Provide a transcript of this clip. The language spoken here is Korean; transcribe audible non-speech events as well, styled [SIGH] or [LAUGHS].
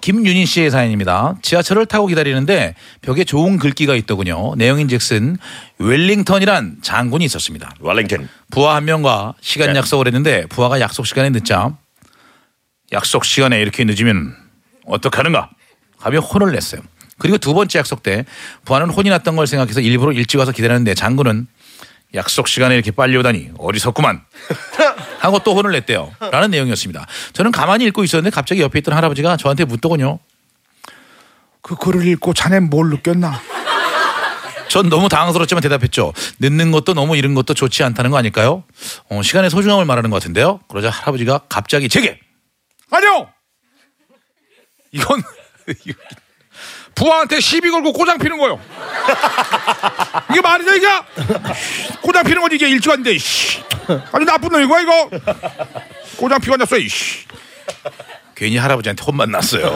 김윤희 씨의 사연입니다. 지하철을 타고 기다리는데 벽에 좋은 글귀가 있더군요. 내용인즉슨 웰링턴이란 장군이 있었습니다. 웰링턴. 부하 한 명과 시간 네. 약속을 했는데 부하가 약속 시간에 늦자 약속 시간에 이렇게 늦으면 어떡하는가 하며 혼을 냈어요. 그리고 두 번째 약속 때 부하는 혼이 났던 걸 생각해서 일부러 일찍 와서 기다렸는데 장군은 약속 시간에 이렇게 빨리 오다니 어리석구만 [LAUGHS] 하고 또 혼을 냈대요. 라는 내용이었습니다. 저는 가만히 읽고 있었는데 갑자기 옆에 있던 할아버지가 저한테 묻더군요. 그 글을 읽고 자넨 뭘 느꼈나? 전 너무 당황스럽지만 대답했죠. 늦는 것도 너무 이른 것도 좋지 않다는 거 아닐까요? 어, 시간의 소중함을 말하는 것 같은데요. 그러자 할아버지가 갑자기 제게 아니요. 이건 [LAUGHS] 부하한테 시비 걸고 꼬장 피는 거요. [LAUGHS] 이게 말이냐 이게? 꼬장 피는 거지 이게 왔는데. 씨. 아주 나쁜 놈이고 이거. 꼬장 피고 앉았어. 이씨. 괜히 할아버지한테 혼만 났어요.